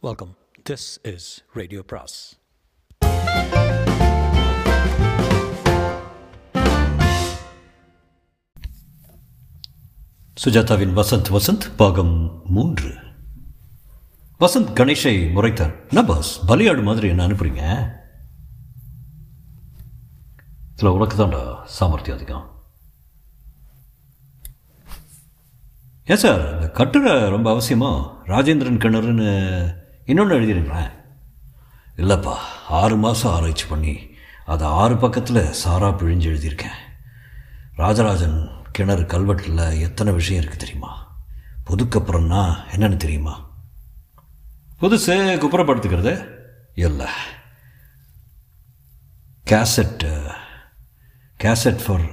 Welcome this is radio பிராஸ் சுஜாதாவின் வசந்த் வசந்த் பாகம் மூன்று. வசந்த் கணேஷை முறைத்தார் என்ன பாஸ் பலியாடு மாதிரி என்ன அனுப்புறீங்க? இதில் உனக்கு தான்டா சாமர்த்தியம் அதிகம். ஏன் சார் இந்த கட்டுரை ரொம்ப அவசியமாக ராஜேந்திரன் கிணறுன்னு இன்னொன்று எழுதிருங்களேன். இல்லைப்பா ஆறு மாதம் ஆராய்ச்சி பண்ணி அதை ஆறு பக்கத்தில் சாரா பிழிஞ்சு எழுதியிருக்கேன். ராஜராஜன் கிணறு கல்வெட்டில் எத்தனை விஷயம் இருக்குது தெரியுமா? புதுக்கப்புறம்னா என்னன்னு தெரியுமா? புதுசு குப்புறப்படுத்துக்கிறது. இல்லை. Cassette cassette for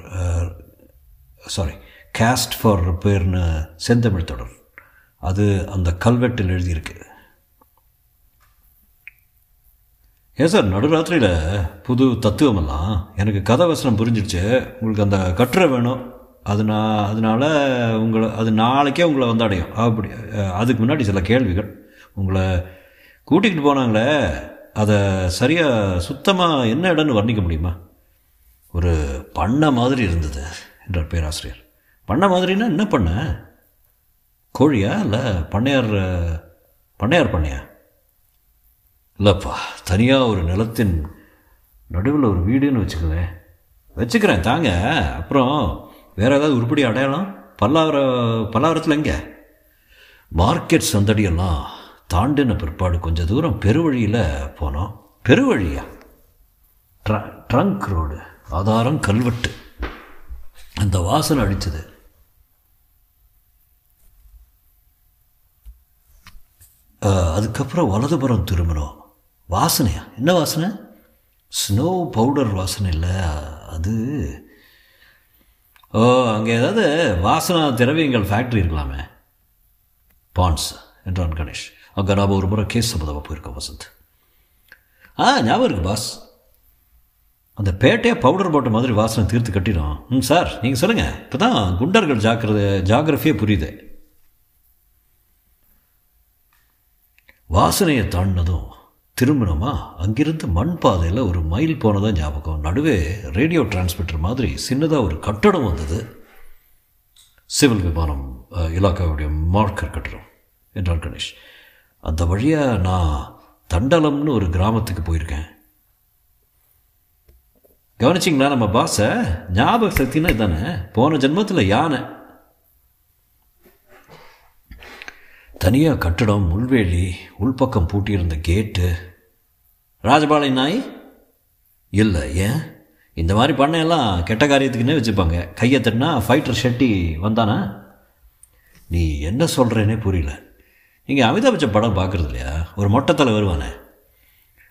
sorry cassette for ரிப்பேர்னு செந்தமிழ் தொடர். அது அந்த கல்வெட்டில் எழுதியிருக்கு. ஏன் சார் நடுராத்திரியில் புது தத்துவமெல்லாம்? எனக்கு கதை வசனம் புரிஞ்சிடுச்சு. உங்களுக்கு அந்த கட்டுரை வேணும். அது நான் அதனால் உங்களை அது நாளைக்கே உங்களை வந்து அடையும். அப்படி அதுக்கு முன்னாடி சில கேள்விகள். உங்களை கூட்டிகிட்டு போனாங்களே அதை சரியாக சுத்தமாக என்ன இடம்னு வர்ணிக்க முடியுமா? ஒரு பண்ணை மாதிரி இருந்தது என்றார் பேராசிரியர். பண்ணை மாதிரின்னா என்ன பண்ண? கோழியா இல்லை பண்ணையார் பண்ணையார் பண்ணையா? இல்லைப்பா தனியாக ஒரு நிலத்தின் நடுவில் ஒரு வீடுன்னு வச்சுக்குவேன் வச்சுக்கிறேன் தாங்க. அப்புறம் வேறு ஏதாவது உருப்படி அடையாளம்? பல்லாவர பல்லாவரத்தில் எங்கே? மார்க்கெட் சந்தடியெல்லாம் தாண்டின பிற்பாடு கொஞ்சம் தூரம் பெருவழியில் போனோம். பெருவழியா? ட்ர ட்ரங்க் ரோடு. ஆதாரம் கல்வெட்டு. அந்த வாசனை அடித்தது அதுக்கப்புறம் வலதுபுறம் திரும்பினோம். வாசனையா? என்ன வாசனை? ஸ்னோ பவுடர் வாசனை இல்லை. அது ஓ அங்கே ஏதாவது வாசனா திரவியங்கள் ஃபேக்ட்ரி இருக்கலாமே. பான்ஸ் என்றான் கணேஷ். அங்கே நாம் ஒரு முறை கேஸ் சம்மந்தமாக போயிருக்கோம் வசந்த். ஆ ஞாபகம் இருக்கு பாஸ் அந்த பேட்டையாக பவுடர் போட்ட மாதிரி வாசனை தீர்த்து கட்டிடும். ம் சார் நீங்கள் சொல்லுங்கள் இப்போ தான் குண்டர்கள் ஜாக்கிரத ஜாகிரஃபியே புரியுது. வாசனையை தாண்டினதும் திரும்பினோமா? அங்கிருந்து மண் பாதையில் ஒரு மைல் போனதான் ஞாபகம். நடுவே ரேடியோ டிரான்ஸ்மிட்டர் மாதிரி சின்னதாக ஒரு கட்டடம் வந்தது. சிவில் விமானம் இலாக்காவுடைய மார்க்கர் கட்டடம் என்றார் கணேஷ். அந்த வழியாக நான் தண்டலம்னு ஒரு கிராமத்துக்கு போயிருக்கேன். கவனிச்சிங்களா நம்ம பாஸை? ஞாபக சக்தின்னா இதானே? போன ஜென்மத்தில் யானை. தனியாக கட்டடம் முள்வேலி உள்பக்கம் பூட்டியிருந்த கேட்டு. ராஜபாளை நாய்? இல்லை ஏன்? இந்த மாதிரி பண்ணையெல்லாம் கெட்ட காரியத்துக்குன்னே வச்சுப்பாங்க. கையை தட்டினா ஃபைட்டர் ஷெட்டி வந்தானா? நீ என்ன சொல்கிறேனே புரியல. நீங்கள் அமிதாப் பச்சன் படம் பார்க்குறது இல்லையா? ஒரு மொட்டத்தில் வருவானே.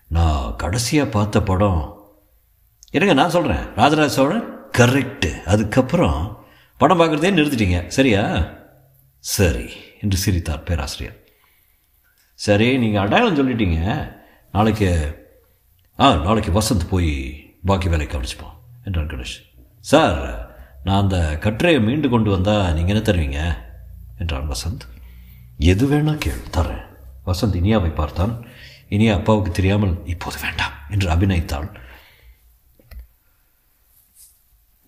நான் கடைசியாக பார்த்த படம். இருங்க நான் சொல்கிறேன் ராஜராஜ சோழன்? கரெக்டு அதுக்கப்புறம் படம் பார்க்குறதே நிறுத்திட்டீங்க. சரியா? சரி. என்று சிரித்தார் பேராசிரியர். சரி நீங்கள் அடையாளம் சொல்லிட்டீங்க. நாளைக்கு ஆ நாளைக்கு வசந்த் போய் பாக்கி வேலை கவனிச்சுப்போம் என்றார் கணேஷ். சார் நான் அந்த கட்டுரையை மீண்டு கொண்டு வந்தால் நீங்கள் என்ன தருவீங்க? என்றான் வசந்த். எது வேணால் கேள் தரேன் வசந்த் இனியாவை பார்த்தான். இனியா அப்பாவுக்கு தெரியாமல் இப்போது வேண்டாம் என்று அபிநயித்தாள்.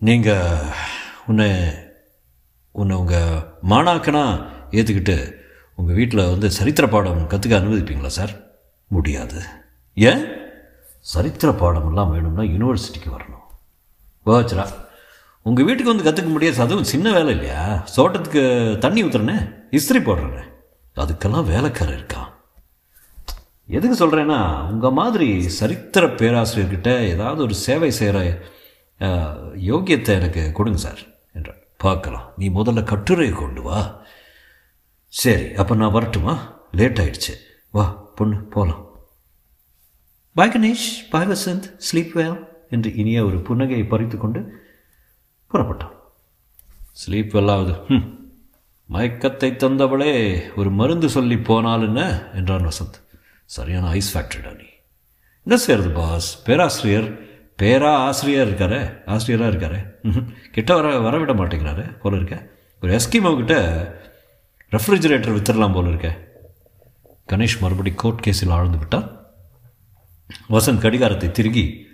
நீங்கள் உன்னை உன்னை உங்கள் மாணாக்கனா ஏற்றுக்கிட்டு உங்கள் வீட்டில் வந்து சரித்திர பாடம் கற்றுக்க அனுமதிப்பீங்களா சார்? முடியாது. ஏன்? சரித்திர பாடமெல்லாம் வேணும்னா யூனிவர்சிட்டிக்கு வரணும். வாச்சரா உங்கள் வீட்டுக்கு வந்து கற்றுக்க முடியாது அதுவும் சின்ன வேலை இல்லையா? தோட்டத்துக்கு தண்ணி ஊற்றுறனே இஸ்திரி போடுறேனே. அதுக்கெல்லாம் வேலைக்காரர் இருக்கான் எதுக்கு சொல்கிறேன்னா உங்கள் மாதிரி சரித்திர பேராசிரியர்கிட்ட ஏதாவது ஒரு சேவை செய்கிற யோக்கியத்தை எனக்கு கொடுங்க சார் என்றார். பார்க்கலாம். நீ முதல்ல கட்டுரையை கொண்டு வா. சரி அப்போ நான் வரட்டுமா? லேட் ஆயிடுச்சு. வா பொண்ணு போகலாம் bye Ganesh bye Vasanth sleep well என்று இனிய ஒரு புன்னகையை பறித்து கொண்டு புறப்பட்டான். ஸ்லீப் வெல்லாவது ம் மயக்கத்தை தந்தவளே ஒரு மருந்து சொல்லி போனால் என்ன? என்றான் வசந்த். சரியான ஐஸ் ஃபேக்டரிடா நீ. என்ன செய்யறது பாஸ் பேராசிரியர் பேரா ஆசிரியர் இருக்காரு? ஆசிரியராக இருக்காரு கிட்ட வர வரவிட மாட்டேங்கிறாரு போல இருக்க. ஒரு எஸ்கிமோ கிட்ட ரெஃப்ரிஜிரேட்டர் வித்துடலாம் போல இருக்க. கணேஷ் மறுபடி கோர்ட் கேஸில் ஆழ்ந்து விட்டார். வசந்த் கடிகாரத்தை திருகி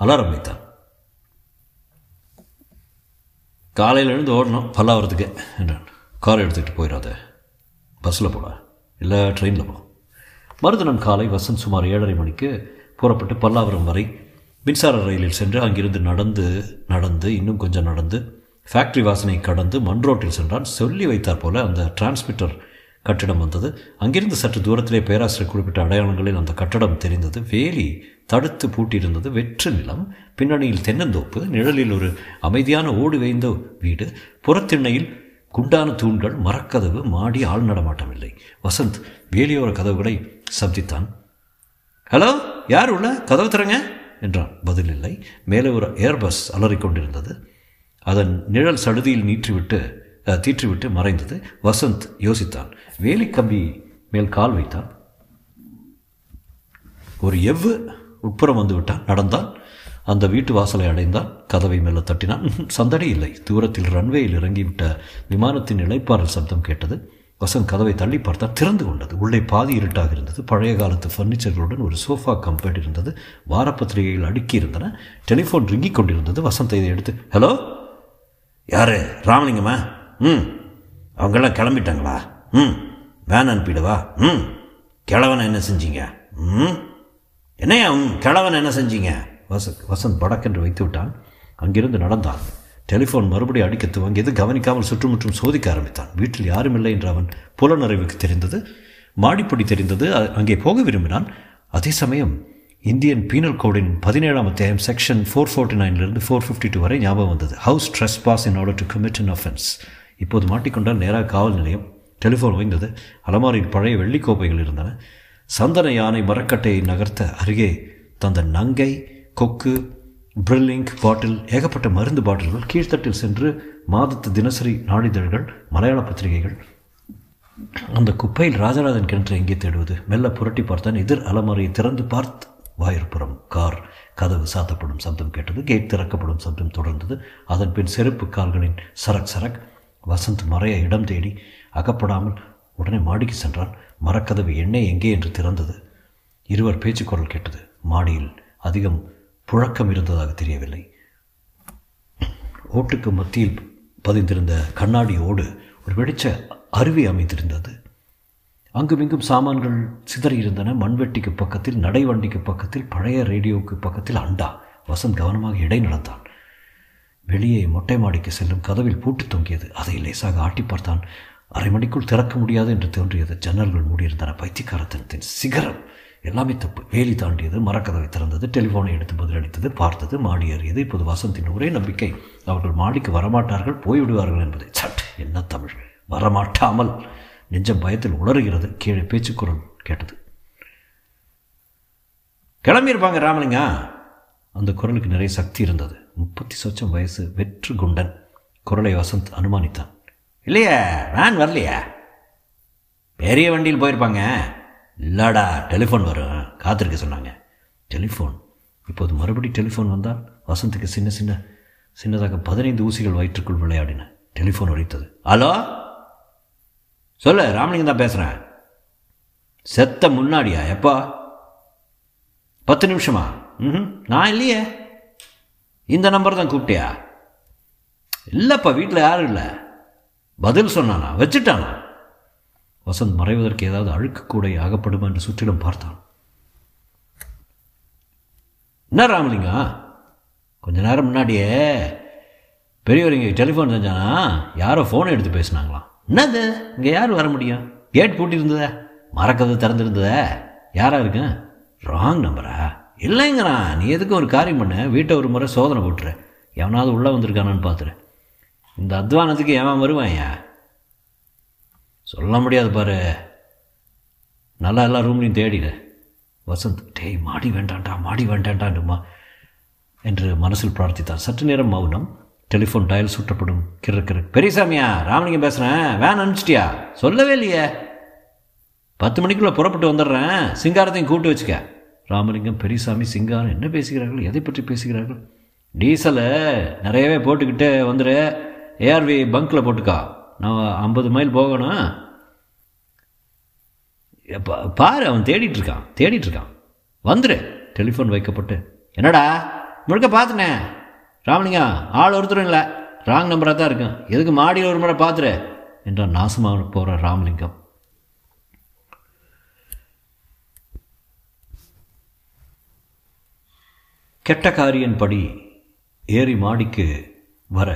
அலாரம் வைத்தான் காலையில் எழுந்து ஓடணும் பல்லாவரத்துக்கு என்றான். காரை எடுத்துக்கிட்டு போயிடாத. பஸ்ஸில் போடா. இல்லை ட்ரெயினில் போ. மறுதினம் காலை வசந்த் சுமார் ஏழரை மணிக்கு புறப்பட்டு பல்லாவரம் வரை மின்சார ரயிலில் சென்று அங்கிருந்து நடந்து நடந்து இன்னும் கொஞ்சம் நடந்து ஃபேக்ட்ரி வாசனை கடந்து மண் ரோட்டில் சென்றான். சொல்லி வைத்தார் போல அந்த டிரான்ஸ்மிட்டர் கட்டிடம் வந்தது. அங்கிருந்து சற்று தூரத்திலே பேராசிரியர் குறிப்பிட்ட அடையாளங்களில் அந்த கட்டடம் தெரிந்தது. வேலி தடுத்து பூட்டியிருந்தது. வெற்று நிலம் பின்னணியில் தென்னந்தோப்பு நிழலில் ஒரு அமைதியான ஓடு வைந்த வீடு புறத்திண்ணையில் குண்டான தூண்கள் மரக்கதவு மாடி ஆள் நடமாட்டம் இல்லை வசந்த் வேலியோர கதவுகளை சப்தித்தான். ஹலோ யார் உள்ள? கதவு தரங்க என்றான். பதில் இல்லை. மேலே ஒரு ஏர்பஸ் அலறிக்கொண்டிருந்தது. அதன் நிழல் சடுதியில் நீற்றிவிட்டு தீற்றிவிட்டு மறைந்தது. வசந்த் யோசித்தான். வேலி கம்பி மேல் கால் வைத்தான். ஒரு எவ்வு உட்புறம் வந்து விட்டான். நடந்தான். அந்த வீட்டு வாசலை அடைந்தான். கதவை மேலே தட்டினான். சந்தடி இல்லை. தூரத்தில் ரன்வேயில் இறங்கிவிட்ட விமானத்தின் இழைப்பாறல் சப்தம் கேட்டது. வசந்த் கதவை தள்ளி பார்த்தால் திறந்து கொண்டது. உள்ளே பாதி இருட்டாக இருந்தது. பழைய காலத்து ஃபர்னிச்சர்களுடன் ஒரு சோஃபா கம்பெட் இருந்தது. வாரப்பத்திரிகைகள் அடுக்கி இருந்தன டெலிஃபோன் ரிங்கிக் கொண்டிருந்தது. வசந்த் இதை எடுத்து ஹலோ யாரு? ராமலிங்கம்மா ம். அவங்கெல்லாம் கிளம்பிட்டாங்களா? ம். வேன் அனுப்பிடுவா? ம். கிழவனை என்ன செஞ்சீங்க? ம். என்னையா ம் கிழவனை என்ன செஞ்சீங்க? வசந்த் வசந்த் படக்கென்று வைத்து விட்டான். அங்கிருந்து நடந்தான். டெலிஃபோன் மறுபடியும் அடிக்க துவங்கியது கவனிக்காமல் சுற்றுமுற்றும் சோதிக்க ஆரம்பித்தான். வீட்டில் யாரும் இல்லை என்று அவன் புலனறிவுக்கு தெரிந்தது. மாடிப்படி தெரிந்தது. அ- அங்கே போக விரும்பினான். அதே சமயம் இந்தியன் பீனல் கோடின் பதினேழாம் அத்தியாயம் செக்ஷன் ஃபோர் ஃபோர்ட்டி நைன்லேருந்து ஃபோர் ஃபிஃப்டி டூ வரை ஞாபகம் வந்தது. House trespass in order to commit an offence இப்போது மாட்டிக்கொண்டால் நேராக காவல் நிலையம் டெலிஃபோன் வைந்தது அலமாரியில் பழைய வெள்ளிக்கோப்பைகள் இருந்தன. சந்தன யானை மரக்கட்டையை நகர்த்த அருகே தந்த நங்கை கொக்கு பிரில்லிங்க் பாட்டில் ஏகப்பட்ட மருந்து பாட்டில்கள் கீழ்த்தட்டில் சென்று மாதத்து தினசரி நாளிதழ்கள் மலையாள பத்திரிகைகள். அந்த குப்பையில் ராஜராஜன் கிணற்றை எங்கே தேடுவது? மெல்ல புரட்டி பார்த்தான் எதிர் அலமாரியை திறந்து பார்த்து வாயிற்புறம் கார் கதவு சாத்தப்படும் சப்தம் கேட்டது கேட் திறக்கப்படும் சப்தம் தொடர்ந்தது. அதன் பின் செருப்பு கால்களின் சரக் சரக் வசந்த் மறைய இடம் தேடி அகப்படாமல் உடனே மாடிக்கு சென்றான். மரக்கதவு எண்ணெய் எங்கே என்று திறந்தது. இருவர் பேச்சு குரல் கேட்டது. மாடியில் அதிகம் புழக்கம் இருந்ததாக தெரியவில்லை. ஓட்டுக்கு மத்தியில் பதிந்திருந்த கண்ணாடி ஓடு ஒரு வெடிச்ச அருவி அமைந்திருந்தது. அங்குமிங்கும் சாமான்கள் சிதறியிருந்தன. மண்வெட்டிக்கு பக்கத்தில் நடைவண்டிக்கு பக்கத்தில் பழைய ரேடியோவுக்கு பக்கத்தில் அண்டா வசந்த் கவனமாக இடை நடந்தான். வெளியே மொட்டை மாடிக்கு செல்லும் கதவில் பூட்டு தொங்கியது. அதை லேசாக ஆட்டி பார்த்தான். அரை மணிக்குள் திறக்க முடியாது என்று தோன்றியது. ஜன்னல்கள் மூடியிருந்தன. பைத்தியக்காரத்தனத்தின் சிகரம். எல்லாமே தப்பு. வேலி தாண்டியது மரக்கதவை திறந்தது டெலிஃபோனை எடுத்து பதிலளித்தது பார்த்தது மாடி ஏறியது. இப்போது வசந்தின் ஒரே நம்பிக்கை அவர்கள் மாடிக்கு வரமாட்டார்கள் போய்விடுவார்கள் என்பதை. சட்! என்ன தமிழ்! வரமாட்டாமல்! நெஞ்சம் பயத்தில் உளறுகிறது கீழே பேச்சுக்குரல் கேட்டது. கிளம்பியிருப்பாங்க ராமலிங்கா. அந்த குரலுக்கு நிறைய சக்தி இருந்தது. முப்பத்தி சொச்சம் வயசு வெற்று குண்டன். குரலை வசந்த் அனுமானித்தான். இல்லையா வேன் வரலையா. பெரிய வண்டியில் போயிருப்பாங்க. இல்லடா டெலிஃபோன் வரும் காத்திருக்க சொன்னாங்க. டெலிஃபோன்? இப்போது மறுபடி டெலிஃபோன் வந்தால் வசந்துக்கு சின்ன சின்ன சின்னதாக பதினைந்து ஊசிகள் வயிற்றுக்குள் விளையாடின. டெலிஃபோன் உரைத்தது ஹலோ? சொல்லு ராமலிங்கம் தான் பேசுகிறேன் செத்த முன்னாடியா எப்போ? பத்து நிமிஷமா? ம் நான் இல்லையே. இந்த நம்பர் தான் கூப்பிட்டியா? இல்லைப்பா வீட்டில் யாரும் இல்லை. பதில் சொன்னானா? வச்சுட்டானா? வசந்த் மறைவதற்கு ஏதாவது அழுக்கு கூடை ஆகப்படுமா என்று சுற்றிலும் பார்த்தான். என்ன ராமலிங்கா? கொஞ்ச நேரம் முன்னாடியே பெரியவர் இங்கே டெலிஃபோன் செஞ்சானா? யாரோ ஃபோனை எடுத்து பேசினாங்களாம். என்னது? இங்கே யார் வர முடியும்? கேட் பூட்டியிருந்ததா? இருந்ததே மறக்கிறது திறந்துருந்ததே? யாரா இருக்கு? ராங் நம்பரா இல்லைங்கிறான். நீ எதுக்கு ஒரு காரியம் பண்ண? வீட்டை ஒரு முறை சோதனை போட்டுரு. எவனாவது உள்ளே வந்திருக்கானான்னு பார்த்துரு இந்த அத்வானத்துக்கு எவன் வருவான்யா சொல்ல முடியாது பாரு. நல்லா எல்லா ரூம்லையும் தேடிட வசந்த் டேய் மாடி வேண்டாண்டா மாடி வேண்டாண்டாண்டுமா என்று மனசில் பிரார்த்தித்தான். சற்று நேரம் மௌனம். டெலிஃபோன் டயல் சுற்றப்படும் கிறு கிறு பெரியசாமியா ராமலிங்கம் பேசுகிறேன் வேன் அனுப்பிச்சிட்டியா சொல்லவே இல்லையே. பத்து மணிக்குள்ளே புறப்பட்டு வந்துடுறேன். சிங்காரத்தையும் கூப்பிட்டு வச்சுக்க. ராமலிங்கம் பெரியசாமி சிங்காரம் என்ன பேசுகிறார்கள்? எதை பற்றி பேசுகிறார்கள்? டீசலை நிறையவே போட்டுக்கிட்டு வந்துடு ஏஆர்வி பங்க்கில் போட்டுக்கா. நான் ஐம்பது மைல் போகணும். பா பாரு அவன் தேடிட்டுருக்கான். இருக்கான் வந்துடு டெலிஃபோன் வைக்கப்பட்டு. என்னடா? முழுக்க பார்த்துனேன் ராமலிங்கம் ஆள் ஒருத்தரும் இல்லை ராங் நம்பராக தான் இருக்கும். எதுக்கு மாடியில் ஒரு முறை பார்த்துரு என்றான் நாசமாக போகிற ராமலிங்கம். கெட்ட காரியன் படி ஏறி மாடிக்கு வர.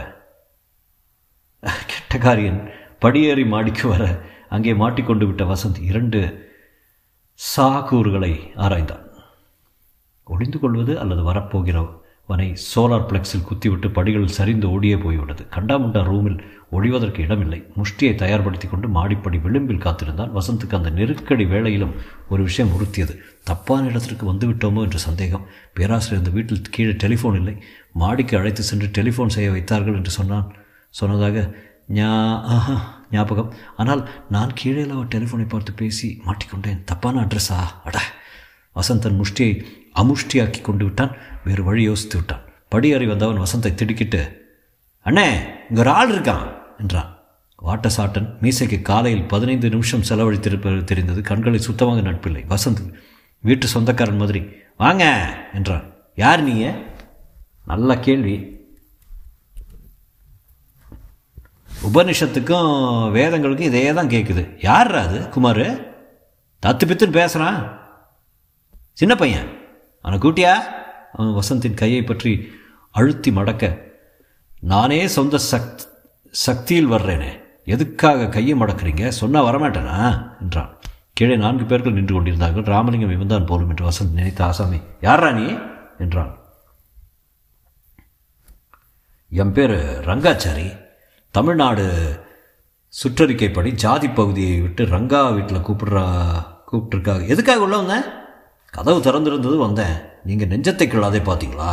கெட்ட காரியன் படியேறி மாடிக்கு வர. அங்கே மாட்டிக்கொண்டு விட்ட வசந்த் இரண்டு சாகூறுகளை ஆராய்ந்தான். ஒளிந்து கொள்வது அல்லது வரப்போகிறோம் வரப்போகிறவனை சோலார் பிளெக்ஸில் குத்திவிட்டு படிகள் சரிந்து ஓடியே போய்விட்டது. கண்டாமுண்டா ரூமில் ஒழிவதற்கு இடமில்லை. முஷ்டியை தயார்படுத்தி கொண்டு மாடிப்படி விளிம்பில் காத்திருந்தான் வசந்துக்கு அந்த நெருக்கடி வேளையிலும் ஒரு விஷயம் உறுத்தியது. தப்பான இடத்திற்கு வந்துவிட்டோமோ என்ற சந்தேகம். பேராசிரியர் இந்த வீட்டில் கீழே டெலிஃபோன் இல்லை. மாடிக்கு அழைத்து சென்று டெலிஃபோன் செய்ய வைத்தார்கள் என்று சொன்னான். சொன்னதாக ஞா ஆஹா ஞாபகம். ஆனால் நான் கீழே டெலிஃபோனை பார்த்து பேசி மாட்டிக்கொண்டேன். தப்பான அட்ரஸா? அட. வசந்தன் முஷ்டியை அமுஷ்டியாக்கி கொண்டு விட்டான் வேறு வழி யோசித்து விட்டான் படியறை வந்தவன் வசந்தை திடுக்கிட்டு அண்ணே இங்கே ஒரு ஆள் இருக்கான் என்றான். வாட்டசாட்டன் மீசைக்கு காலையில் பதினைந்து நிமிஷம் செலவழித்திருப்பது தெரிந்தது கண்களை சுத்தமாக நட்பில்லை. வசந்த் வீட்டு சொந்தக்காரன் மாதிரி வாங்க என்றான். யார் நீங்க நல்ல கேள்வி. உபனிஷத்துக்கும் வேதங்களுக்கும் இதே தான் கேட்குது யார் அது குமார்? தத்து பித்துன்னு பேசுகிறான் சின்ன பையன். அவனை கூட்டியா? அவன் வசந்தின் கையை பற்றி அழுத்தி மடக்க நானே சொந்த சக்த் சக்தியில் வர்றேனே. எதுக்காக கையை மடக்கிறீங்க? சொன்னால் வரமாட்டேனா? என்றான். கீழே நான்கு பேர்கள் நின்று கொண்டிருந்தார்கள். ராமலிங்கம் இவன்தான் போலும் என்று வசந்த் நினைத்த ஆசாமி யார் நீ? என்றான். என் பேர் ரங்காச்சாரி. தமிழ்நாடு சுற்றறிக்கைப்படி ஜாதி பகுதியை விட்டு ரங்கா வீட்டில் கூப்பிடுறா கூப்பிட்டுருக்காங்க எதுக்காக உள்ள வந்தேன் கதவு திறந்திருந்தது வந்தேன். நீங்கள் நெஞ்சத்தை கிள்ளாதே பார்த்தீங்களா?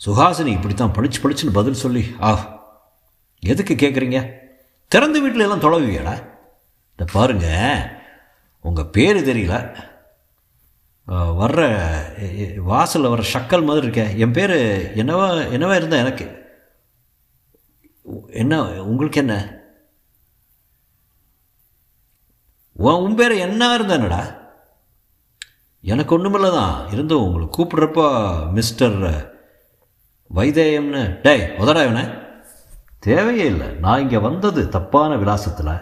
சுஹாசினி இப்படித்தான் படிச்சு படிச்சுன்னு பதில் சொல்லி ஆ எதுக்கு கேட்குறீங்க திறந்த வீட்டில் எல்லாம் தொலைவியடா? இந்த பாருங்க உங்கள் பேர் தெரியல. வர்ற வாசலில் வர ஷக்கல் மாதிரி இருக்க. என் பேர் என்னவா என்னவா இருந்தால் எனக்கு? என்ன உங்களுக்கு என்ன? உன் பேர் என்ன இருந்தானடா எனக்கு ஒன்றுமில்ல தான் இருந்தும் உங்களை கூப்பிட்றப்போ மிஸ்டர் வைதேயம்னு. டேய் உதடா இவனை. தேவையே இல்லை. நான் இங்கே வந்தது தப்பான விலாசத்தில்.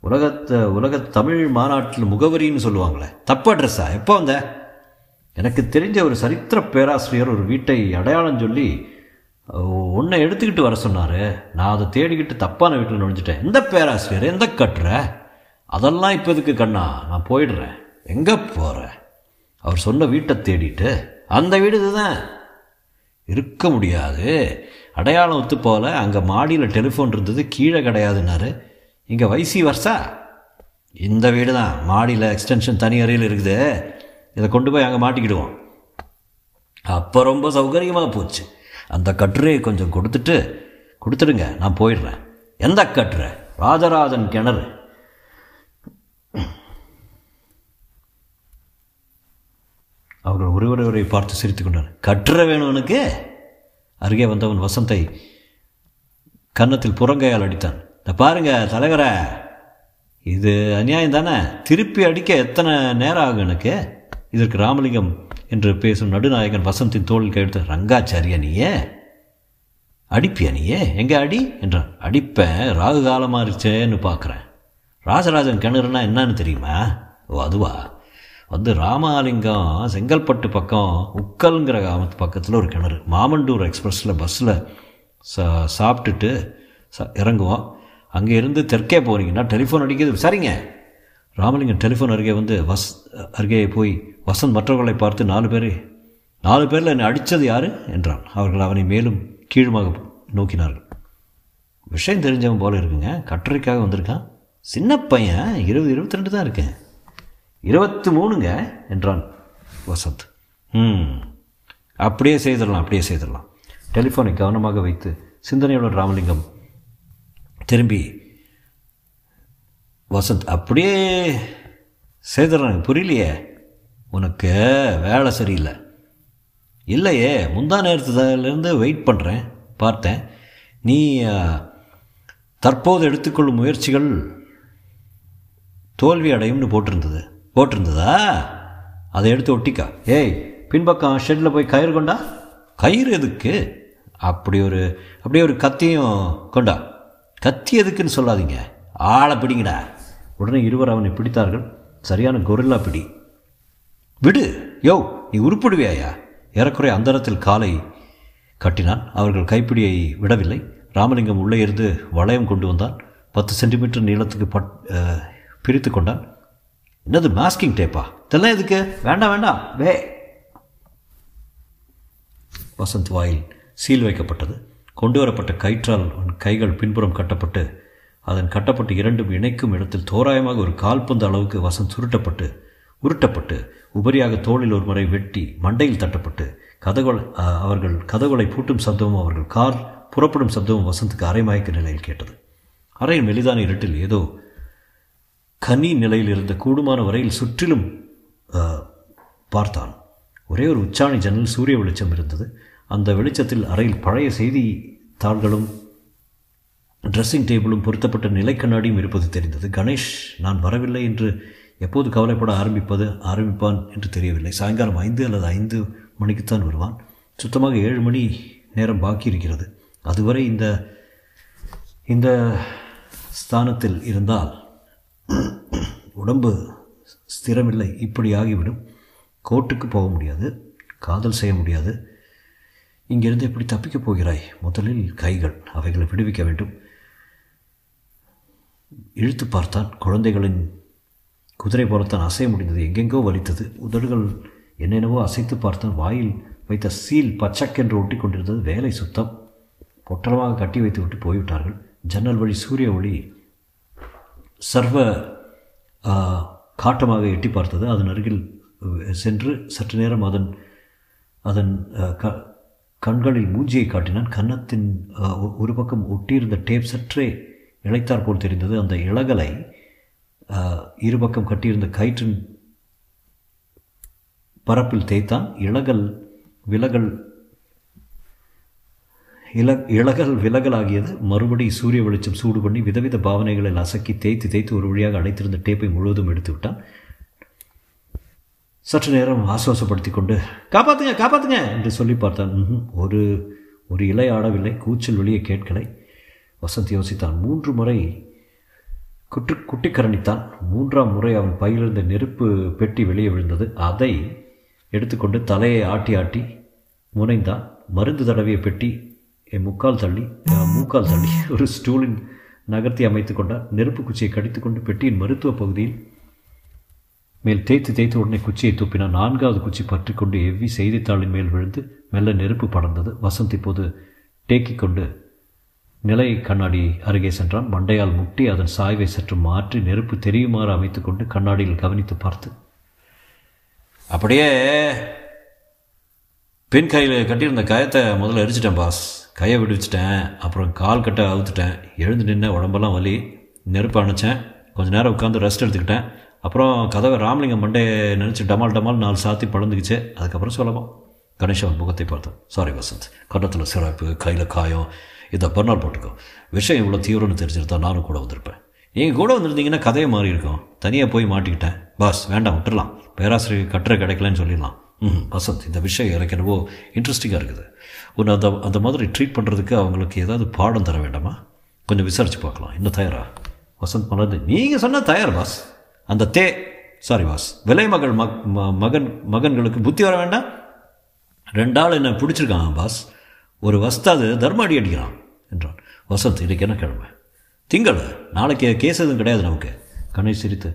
உலகத்தை உலக தமிழ் மாநாட்டில் முகவரின்னு சொல்லுவாங்களே. தப்பு அட்ரஸா? எப்போ வந்த? எனக்கு தெரிஞ்ச ஒரு சரித்திர பேராசிரியர் ஒரு வீட்டை அடையாளம் சொல்லி உன்னை எடுத்துக்கிட்டு வர சொன்னார். நான் அதை தேடிக்கிட்டு தப்பான வீட்டில் நுழைஞ்சிட்டேன். எந்த பேராசிரியர்? எந்த கட்டுற அதெல்லாம் இப்போதுக்கு கண்ணா? நான் போயிடுறேன். எங்கே போகிறேன் அவர் சொன்ன வீட்டை தேடிட்டு அந்த வீடு இதுதான். இருக்க முடியாது. அடையாளம் ஒத்து போல அங்கே மாடியில் டெலிஃபோன் இருந்தது கீழே கிடையாதுன்னாரு. இங்கே வைசி வர்சா? இந்த வீடு தான் மாடியில் எக்ஸ்டென்ஷன் தனி அறையில் இருக்குது. இதை கொண்டு போய் அங்கே மாட்டிக்கிடுவோம். அப்போ ரொம்ப சௌகரியமாக போச்சு. அந்த கட்டுரையை கொஞ்சம் கொடுத்துட்டு கொடுத்துடுங்க நான் போயிடுறேன். எந்த கட்டுரை? ராஜராஜன் கிணறு. அவர்கள் ஒருவரை பார்த்து சிரித்து கொண்டார். கற்ற வேணும் அருகே வந்தவன் வசந்தை கன்னத்தில் புறங்கையால் அடித்தான். இந்த பாருங்க தலைவரை இது அநியாயம் தானே? திருப்பி அடிக்க எத்தனை நேரம் ஆகும் எனக்கு? இதற்கு ராமலிங்கம் என்று பேசும் நடுநாயகன் வசந்தின் தோளில் கையெடுத்து ரங்காச்சாரியா நீயே? அடிப்பியா நீயே? எங்கே அடி? என்றான். அடிப்பேன் ராகு காலமாக இருச்சேன்னு பார்க்குறேன். ராஜராஜன் கிணறுனா என்னன்னு தெரியுமா? ஓ அதுவா? வந்து ராமாலிங்கம் செங்கல்பட்டு பக்கம் உக்கல்ங்கிற கிராமத்து பக்கத்தில் ஒரு கிணறு. மாமண்டூர் எக்ஸ்பிரஸில் பஸ்ஸில் சா சாப்பிட்டுட்டு ச இறங்குவோம். அங்கே இருந்து தெற்கே போகிறீங்கன்னா டெலிஃபோன் அடிக்கிறது சரிங்க. ராமலிங்கம் டெலிஃபோன் அருகே வந்து வஸ் அருகே போய் வசந்த் மற்றவர்களை பார்த்து நாலு பேர் நாலு பேரில் என்னை அடித்தது யார்? என்றான். அவர்கள் அவனை மேலும் கீழுமாக நோக்கினார்கள். விஷயம் தெரிஞ்சவன் போல இருக்குங்க. கட்டுரைக்காக வந்திருக்கான். சின்ன பையன் இருபது இருபத்தி ரெண்டு தான் இருக்கேன். இருபத்தி மூணுங்க என்றான் வசந்த். ம். அப்படியே செய்திடலாம் அப்படியே செய்திடலாம். டெலிஃபோனை கவனமாக வைத்து சிந்தனையுடன் ராமலிங்கம் திரும்பி வசந்த் அப்படியே செய்திடறாங்க புரியலையே. உனக்கு வேலை சரியில்லை. இல்லையே முந்தா நேரத்துலேருந்து வெயிட் பண்ணுறேன் பார்த்தேன். நீ தற்போது எடுத்துக்கொள்ளும் முயற்சிகள் தோல்வி அடையும்னு போட்டிருந்தது. போட்டிருந்ததா? அதை எடுத்து ஒட்டிக்கா. ஏய் பின்பக்கம் ஷெட்டில் போய் கயிறு கொண்டா? கயிறு எதுக்கு? அப்படி ஒரு அப்படியே ஒரு கத்தியும் கொண்டா. கத்தி எதுக்குன்னு சொல்லாதீங்க. ஆளை பிடிங்கடா. உடனே இருவர் அவனை பிடித்தார்கள். சரியான கொரில்லா பிடி. விடு. யோ நீ உருப்பிடுவியாயா? ஏறக்குறைய அந்தரத்தில் காலை கட்டினான். அவர்கள் கைப்பிடியை விடவில்லை. ராமலிங்கம் உள்ளே இருந்து வளையம் கொண்டு வந்தான். பத்து சென்டிமீட்டர் நீளத்துக்கு பட் பிரித்து கொண்டான். என்னது மாஸ்கிங் டேப்பா இதெல்லாம் எதுக்கு? வேண்டாம் வேண்டாம். வே. வசந்த் வாயில் சீல் வைக்கப்பட்டது. கொண்டு வரப்பட்ட கயிற்றால் அவன் கைகள் பின்புறம் கட்டப்பட்டு அதன் கட்டப்பட்டு இரண்டும் இணைக்கும் இடத்தில் தோராயமாக ஒரு கால்பந்து அளவுக்கு வசந்த் சுருட்டப்பட்டு உருட்டப்பட்டு உபரியாக தோளில் ஒரு முறை வெட்டி மண்டையில் தட்டப்பட்டு கதகொலை அவர்கள் கதகொலை பூட்டும் சப்தமும் அவர்கள் கார் புறப்படும் சப்தமும் வசந்துக்கு அரைமயக்க நிலையில் கேட்டது. அறையின் மெலிதான இருட்டில் ஏதோ கனி நிலையில் இருந்த கூடுமான வரையில் சுற்றிலும் பார்த்தான். ஒரே ஒரு உச்சாணி ஜன்னல் சூரிய வெளிச்சம் இருந்தது. அந்த வெளிச்சத்தில் அறையில் பழைய செய்தி தாள்களும் ட்ரெஸ்ஸிங் டேபிளும் பொருத்தப்பட்ட நிலைக்கண்ணாடியும் இருப்பது தெரிந்தது. கணேஷ் நான் வரவில்லை என்று எப்போது கவலைப்பட ஆரம்பிப்பது ஆரம்பிப்பான் என்று தெரியவில்லை. சாயங்காலம் ஐந்து அல்லது ஐந்து மணிக்குத்தான் வருவான். சுத்தமாக ஏழு மணி நேரம் பாக்கி இருக்கிறது. அதுவரை இந்த இந்த ஸ்தானத்தில் இருந்தால் உடம்பு ஸ்திரமில்லை இப்படி ஆகிவிடும் கோர்ட்டுக்கு போக முடியாது காதல் செய்ய முடியாது. இங்கிருந்து எப்படி தப்பிக்கப் போகிறாய். முதலில் கைகள் அவைகளை விடுவிக்க வேண்டும். இழுத்து பார்த்தான். குழந்தைகளின் குதிரை போலத்தான் அசைய முடிந்தது. எங்கெங்கோ வலித்தது. உதடுகள் என்னென்னவோ அசைத்து பார்த்தான். வாயில் வைத்த சீல் பச்சக்கென்று ஒட்டி கொண்டிருந்தது வேலை சுத்தம். பொட்டலமாக கட்டி வைத்து விட்டு போய்விட்டார்கள். ஜன்னல் வழி சூரிய ஒளி சர்வ காட்டமாக எட்டி பார்த்தது. அதன் அருகில் சென்று சற்று நேரம் அதன் அதன் க கண்களில் மூஞ்சியை காட்டினான். கன்னத்தின் ஒரு பக்கம் ஒட்டியிருந்த டேப் சற்றே இழைத்தார் போல் தெரிந்தது. அந்த இளகலை இருபக்கம் கட்டியிருந்த கயிற்றின் பரப்பில் தேய்த்தான். இளகல் விலகல் இல இளகல் விலகலாகியது மறுபடி சூரிய வெளிச்சம் சூடு பண்ணி விதவித பாவனைகளில் அசக்கி தேய்த்து தேய்த்து ஒரு வழியாக அடைத்திருந்த டேப்பை முழுவதும் எடுத்து விட்டான். சற்று நேரம் ஆசுவாசப்படுத்தி கொண்டு காப்பாத்துங்க காப்பாத்துங்க! என்று சொல்லி பார்த்தான். ஒரு ஒரு இலை ஆடவில்லை கூச்சல் வெளியே கேட்கலை. வசந்த் யோசித்தான். மூன்று முறை குற்று குட்டி கரணித்தான் மூன்றாம் முறை அவன் பையிலிருந்த நெருப்பு பெட்டி வெளியே விழுந்தது. அதை எடுத்துக்கொண்டு தலையை ஆட்டி ஆட்டி முனைந்தான். மருந்து தடவிய பெட்டி முக்கால் தள்ளி. மூக்கால் தள்ளி. ஒரு ஸ்டூலின் நகர்த்தி அமைத்து கொண்டார். நெருப்பு குச்சியை கடித்துக்கொண்டு பெட்டியின் மருத்துவ பகுதியில் மேல் தேய்த்து தேய்த்து உடனே குச்சியை துப்பினான் நான்காவது குச்சி பற்றி கொண்டு எவ்வி செய்தித்தாளின் மேல் விழுந்து மெல்ல நெருப்பு படர்ந்தது. வசந்த் இப்போது டேக்கிக் கொண்டு நிலை கண்ணாடி அருகே சென்றான். மண்டையால் முட்டி அதன் சாய்வை சற்று மாற்றி நெருப்பு தெரியுமாறு அமைத்துக்கொண்டு கண்ணாடியில் கவனித்து பார்த்து அப்படியே பெண் கையில் கட்டியிருந்த காயத்தை முதல்ல எரிச்சிட்டேன் பாஸ். கையை விடுவிச்சிட்டேன் அப்புறம் கால் கட்டை அவுத்துட்டேன் எழுந்து நின்று உடம்பெல்லாம் வலி நெருப்பு அணைச்சேன். கொஞ்ச நேரம் உட்காந்து ரெஸ்ட் எடுத்துக்கிட்டேன். அப்புறம் கதவை ராமலிங்கம் மண்டே நினச்சி டமால் டமால் நாலு சாத்தி பழந்துக்குச்சு அதுக்கப்புறம் சொல்லலாம் கணேஷன் முகத்தை பார்த்தேன் சாரி வசந்த் கன்னத்தில் சிறப்பு கையில் காயம். இதை பர்னால் போட்டுக்கோ. விஷயம் இவ்வளோ தீவிரம்னு தெரிஞ்சிருந்தா நானும் கூட வந்திருப்பேன். நீங்கள் கூட வந்திருந்தீங்கன்னா கதையை மாறி இருக்கும் தனியாக போய் மாட்டிக்கிட்டேன். பாஸ் வேண்டாம் விட்டுடலாம் பேராசிரியர் கட்டுரை கிடைக்கலன்னு சொல்லிடலாம். வசந்த் இந்த விஷயம் எனக்கு என்னவோ இன்ட்ரெஸ்டிங்காக இருக்குது. ஒன்று அந்த அந்த மாதிரி ட்ரீட் பண்ணுறதுக்கு அவங்களுக்கு ஏதாவது பாடம் தர வேண்டாமா? கொஞ்சம் விசாரித்து பார்க்கலாம். இன்னும் தயாரா? வசந்த் மலர்ந்து நீங்கள் சொன்னால் தயார் பாஸ் அந்த தே சாரி பாஸ் விலை மகள் மக் மகன் மகன்களுக்கு புத்தி வர வேண்டாம்? ரெண்டாள் என்ன பிடிச்சிருக்கான் பாஸ் ஒரு வஸ்தாது தர்மாடி அடிக்கிறான் என்றான். வசந்த் இன்றைக்கி என்ன கிழமை? திங்கள். நாளைக்கு கேஸ் எதுவும் கிடையாது நமக்கு. கணேஷ் சிரித்து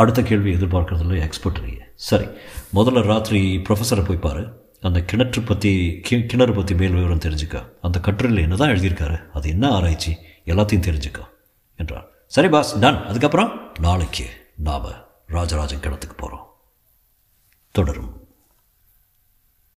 அடுத்த கேள்வி எதிர்பார்க்கறதில்ல எக்ஸ்பர்ட் நீ சரி. முதல்ல ராத்திரி ப்ரொஃபஸரை போய் பாரு. அந்த கிணற்று பற்றி கி கிணறு பற்றி மேல் விவரம் தெரிஞ்சுக்க. அந்த கட்டுரையில் என்ன தான் எழுதியிருக்காரு? அது என்ன ஆராய்ச்சி? எல்லாத்தையும் தெரிஞ்சுக்கோ என்றார். சரி பாஸ் டன் அதுக்கப்புறம் நாளைக்கு நாம் ராஜராஜன் கிணத்துக்கு போகிறோம் தொடரும்.